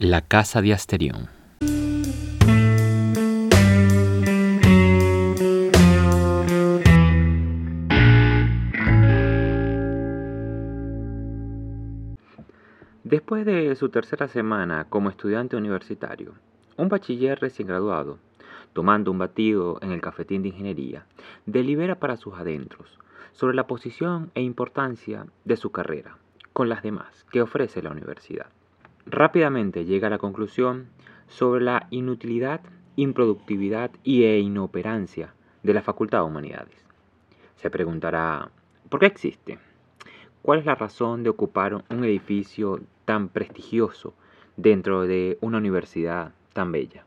La Casa de Asterión. Después de su tercera semana como estudiante universitario, un bachiller recién graduado, tomando un batido en el cafetín de ingeniería, delibera para sus adentros sobre la posición e importancia de su carrera con las demás que ofrece la universidad. Rápidamente llega a la conclusión sobre la inutilidad, improductividad y e inoperancia de la Facultad de Humanidades. Se preguntará, ¿por qué existe? ¿Cuál es la razón de ocupar un edificio tan prestigioso dentro de una universidad tan bella?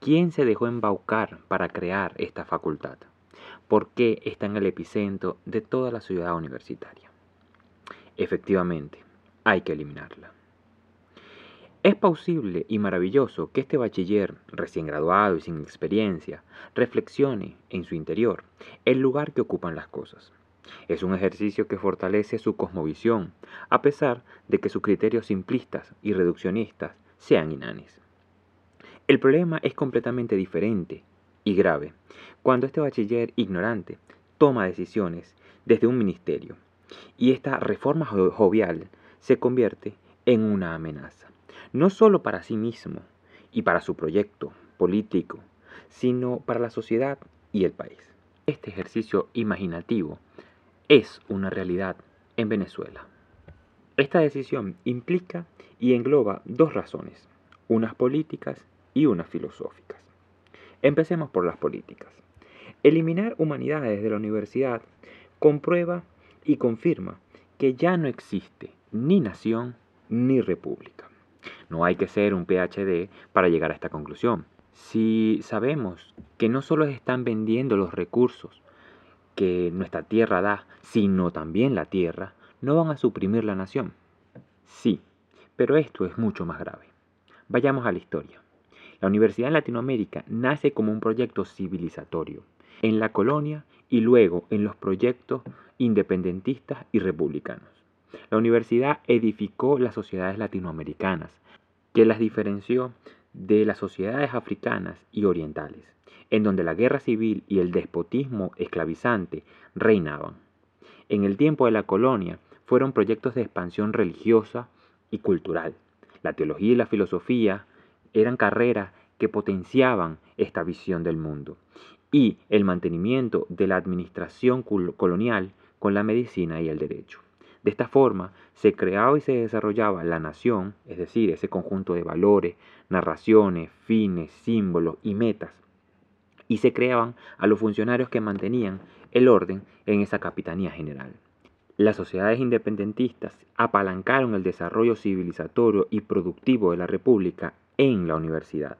¿Quién se dejó embaucar para crear esta facultad? ¿Por qué está en el epicentro de toda la ciudad universitaria? Efectivamente, hay que eliminarla. Es posible y maravilloso que este bachiller, recién graduado y sin experiencia, reflexione en su interior el lugar que ocupan las cosas. Es un ejercicio que fortalece su cosmovisión, a pesar de que sus criterios simplistas y reduccionistas sean inanes. El problema es completamente diferente y grave cuando este bachiller ignorante toma decisiones desde un ministerio y esta reforma jovial se convierte en una amenaza no solo para sí mismo y para su proyecto político, sino para la sociedad y el país. Este ejercicio imaginativo es una realidad en Venezuela. Esta decisión implica y engloba dos razones, unas políticas y unas filosóficas. Empecemos por las políticas. Eliminar humanidades de la universidad comprueba y confirma que ya no existe ni nación ni república. No hay que ser un PhD para llegar a esta conclusión. Si sabemos que no solo están vendiendo los recursos que nuestra tierra da, sino también la tierra, no van a suprimir la nación. Sí, pero esto es mucho más grave. Vayamos a la historia. La Universidad en Latinoamérica nace como un proyecto civilizatorio, en la colonia y luego en los proyectos independentistas y republicanos. La universidad edificó las sociedades latinoamericanas, que las diferenció de las sociedades africanas y orientales, en donde la guerra civil y el despotismo esclavizante reinaban. En el tiempo de la colonia fueron proyectos de expansión religiosa y cultural. La teología y la filosofía eran carreras que potenciaban esta visión del mundo y el mantenimiento de la administración colonial con la medicina y el derecho. De esta forma se creaba y se desarrollaba la nación, es decir, ese conjunto de valores, narraciones, fines, símbolos y metas, y se creaban a los funcionarios que mantenían el orden en esa capitanía general. Las sociedades independentistas apalancaron el desarrollo civilizatorio y productivo de la República en la universidad.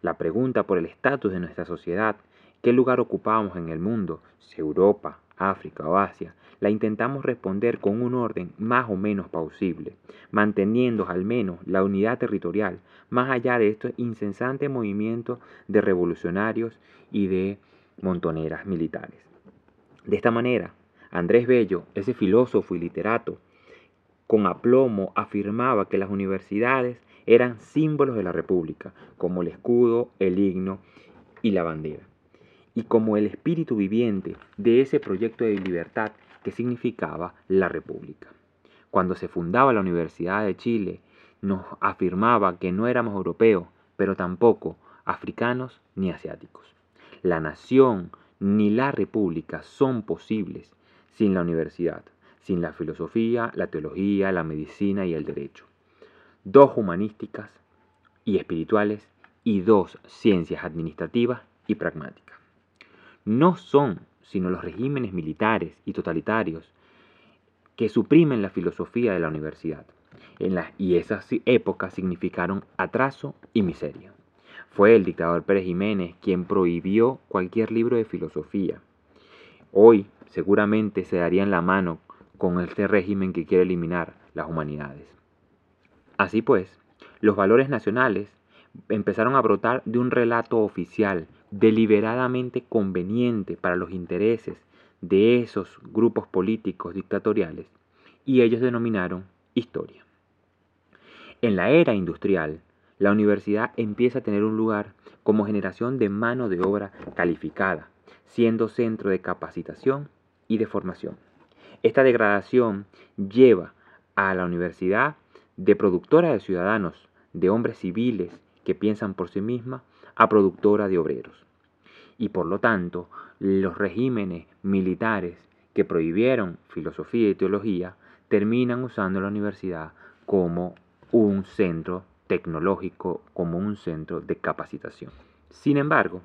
La pregunta por el estatus de nuestra sociedad, qué lugar ocupamos en el mundo, si Europa, África o Asia, la intentamos responder con un orden más o menos pausible, manteniendo al menos la unidad territorial, más allá de estos incesantes movimientos de revolucionarios y de montoneras militares. De esta manera, Andrés Bello, ese filósofo y literato, con aplomo afirmaba que las universidades eran símbolos de la República, como el escudo, el himno y la bandera, y como el espíritu viviente de ese proyecto de libertad que significaba la República. Cuando se fundaba la Universidad de Chile, nos afirmaba que no éramos europeos, pero tampoco africanos ni asiáticos. La nación ni la república son posibles sin la universidad, sin la filosofía, la teología, la medicina y el derecho. Dos humanísticas y espirituales y dos ciencias administrativas y pragmáticas. No son sino los regímenes militares y totalitarios que suprimen la filosofía de la universidad. En y esas épocas significaron atraso y miseria. Fue el dictador Pérez Jiménez quien prohibió cualquier libro de filosofía. Hoy seguramente se darían la mano con este régimen que quiere eliminar las humanidades. Así pues, los valores nacionales empezaron a brotar de un relato oficial deliberadamente conveniente para los intereses de esos grupos políticos dictatoriales y ellos denominaron historia. En la era industrial, la universidad empieza a tener un lugar como generación de mano de obra calificada, siendo centro de capacitación y de formación. Esta degradación lleva a la universidad de productora de ciudadanos, de hombres civiles que piensan por sí misma, a productora de obreros. Y por lo tanto, los regímenes militares que prohibieron filosofía y teología terminan usando la universidad como un centro tecnológico, como un centro de capacitación. Sin embargo,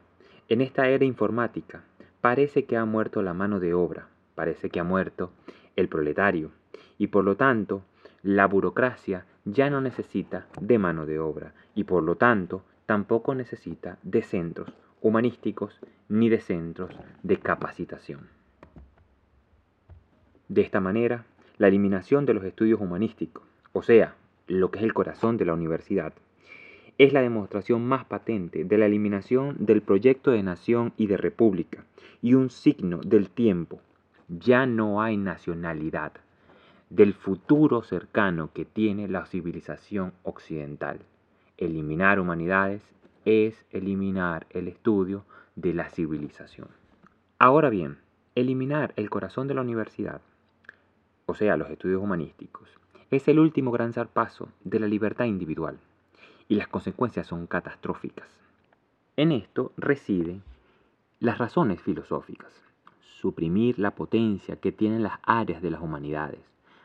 en esta era informática parece que ha muerto la mano de obra, parece que ha muerto el proletario, y por lo tanto la burocracia ya no necesita de mano de obra, y por lo tanto tampoco necesita de centros humanísticos ni de centros de capacitación. De esta manera, la eliminación de los estudios humanísticos, o sea, lo que es el corazón de la universidad, es la demostración más patente de la eliminación del proyecto de nación y de república, y un signo del tiempo. Ya no hay nacionalidad, del futuro cercano que tiene la civilización occidental. Eliminar humanidades es eliminar el estudio de la civilización. Ahora bien, eliminar el corazón de la universidad o sea, los estudios humanísticos, es el último gran zarpazo de la libertad individual y las consecuencias son catastróficas. En esto residen las razones filosóficas, suprimir la potencia que tienen las áreas de las humanidades,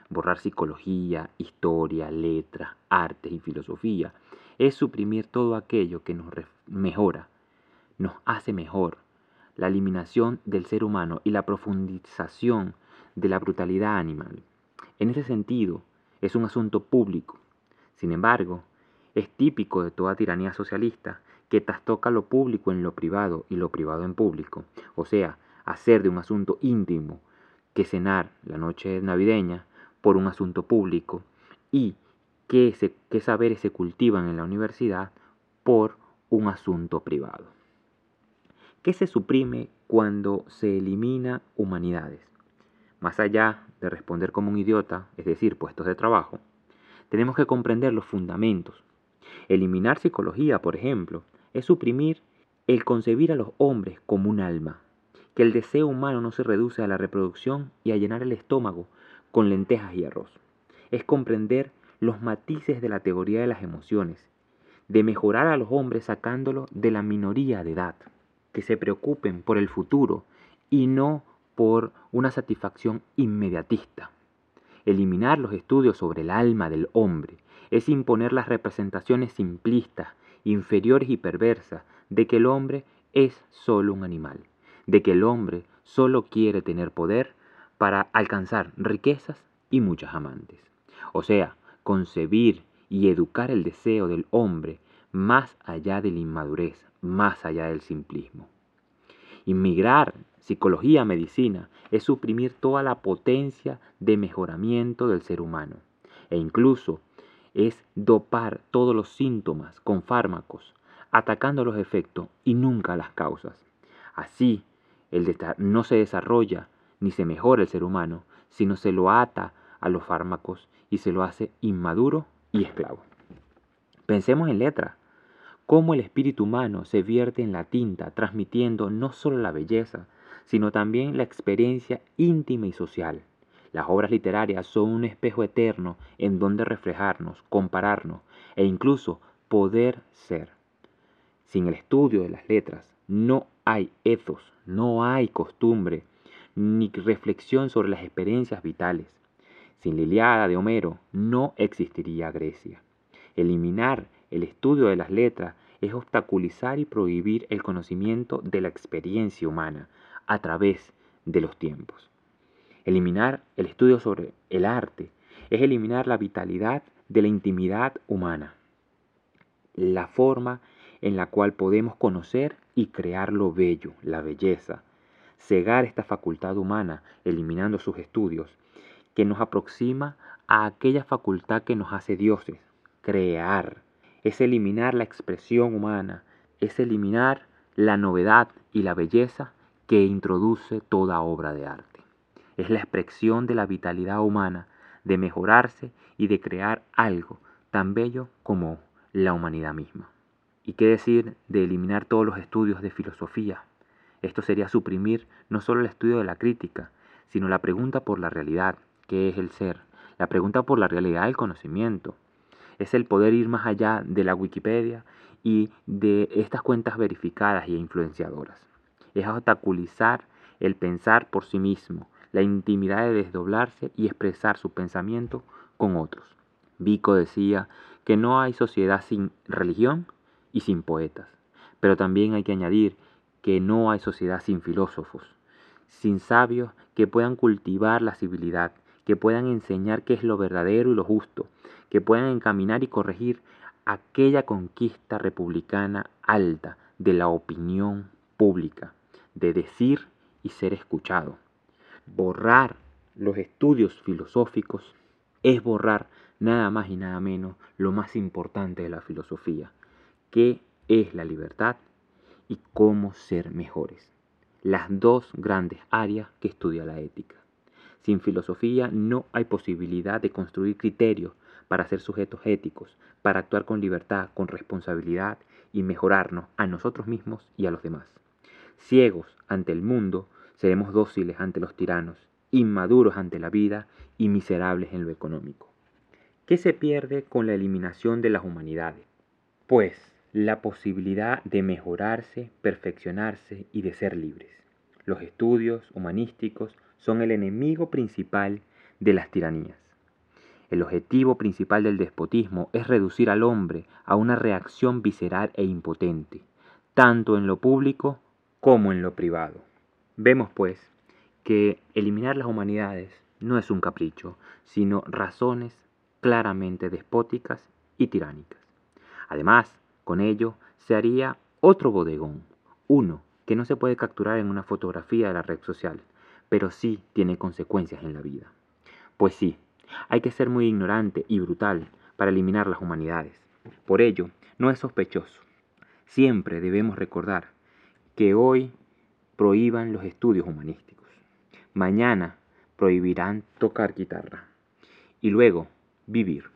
borrar psicología, historia, letras, artes y filosofía, es suprimir todo aquello que nos mejora, nos hace mejor, la eliminación del ser humano y la profundización de la brutalidad animal. En ese sentido, es un asunto público. Sin embargo, es típico de toda tiranía socialista que trastoca lo público en lo privado y lo privado en público, o sea, hacer de un asunto íntimo que cenar la noche navideña por un asunto público y que, que saberes se cultivan en la universidad por un asunto privado. ¿Qué se suprime cuando se elimina humanidades? Más allá de responder como un idiota, es decir, puestos de trabajo, tenemos que comprender los fundamentos. Eliminar psicología, por ejemplo, es suprimir el concebir a los hombres como un alma, que el deseo humano no se reduce a la reproducción y a llenar el estómago con lentejas y arroz. Es comprender los matices de la teoría de las emociones, de mejorar a los hombres sacándolos de la minoría de edad, que se preocupen por el futuro y no por una satisfacción inmediatista. Eliminar los estudios sobre el alma del hombre es imponer las representaciones simplistas, inferiores y perversas de que el hombre es solo un animal, de que el hombre solo quiere tener poder para alcanzar riquezas y muchas amantes. O sea, concebir y educar el deseo del hombre más allá de la inmadurez, más allá del simplismo. Inmigrar psicología, medicina, es suprimir toda la potencia de mejoramiento del ser humano. E incluso es dopar todos los síntomas con fármacos, atacando los efectos y nunca las causas. Así, el no se desarrolla ni se mejora el ser humano, sino se lo ata a los fármacos y se lo hace inmaduro y esclavo. Pensemos en letra, cómo el espíritu humano se vierte en la tinta, transmitiendo no solo la belleza, sino también la experiencia íntima y social. Las obras literarias son un espejo eterno en donde reflejarnos, compararnos e incluso poder ser. Sin el estudio de las letras no hay ethos, no hay costumbre, ni reflexión sobre las experiencias vitales. Sin la Iliada de Homero no existiría Grecia. Eliminar el estudio de las letras es obstaculizar y prohibir el conocimiento de la experiencia humana, a través de los tiempos. Eliminar el estudio sobre el arte es eliminar la vitalidad de la intimidad humana, la forma en la cual podemos conocer y crear lo bello, la belleza, cegar esta facultad humana eliminando sus estudios, que nos aproxima a aquella facultad que nos hace dioses, crear, es eliminar la expresión humana, es eliminar la novedad y la belleza que introduce toda obra de arte. Es la expresión de la vitalidad humana, de mejorarse y de crear algo tan bello como la humanidad misma. ¿Y qué decir de eliminar todos los estudios de filosofía? Esto sería suprimir no solo el estudio de la crítica, sino la pregunta por la realidad, ¿qué es el ser? La pregunta por la realidad del conocimiento. Es el poder ir más allá de la Wikipedia y de estas cuentas verificadas y influenciadoras. Es obstaculizar el pensar por sí mismo, la intimidad de desdoblarse y expresar su pensamiento con otros. Vico decía que no hay sociedad sin religión y sin poetas, pero también hay que añadir que no hay sociedad sin filósofos, sin sabios que puedan cultivar la civilidad, que puedan enseñar qué es lo verdadero y lo justo, que puedan encaminar y corregir aquella conquista republicana alta de la opinión pública, de decir y ser escuchado. Borrar los estudios filosóficos es borrar nada más y nada menos lo más importante de la filosofía, qué es la libertad y cómo ser mejores. Las dos grandes áreas que estudia la ética. Sin filosofía no hay posibilidad de construir criterios para ser sujetos éticos, para actuar con libertad, con responsabilidad y mejorarnos a nosotros mismos y a los demás. Ciegos ante el mundo, seremos dóciles ante los tiranos, inmaduros ante la vida y miserables en lo económico. ¿Qué se pierde con la eliminación de las humanidades? Pues la posibilidad de mejorarse, perfeccionarse y de ser libres. Los estudios humanísticos son el enemigo principal de las tiranías. El objetivo principal del despotismo es reducir al hombre a una reacción visceral e impotente, tanto en lo público como en lo privado. Vemos, pues, que eliminar las humanidades no es un capricho, sino razones claramente despóticas y tiránicas. Además, con ello se haría otro bodegón, uno que no se puede capturar en una fotografía de la red social, pero sí tiene consecuencias en la vida. Pues sí, hay que ser muy ignorante y brutal para eliminar las humanidades. Por ello, no es sospechoso. Siempre debemos recordar que hoy prohíban los estudios humanísticos. Mañana prohibirán tocar guitarra. Y luego vivir.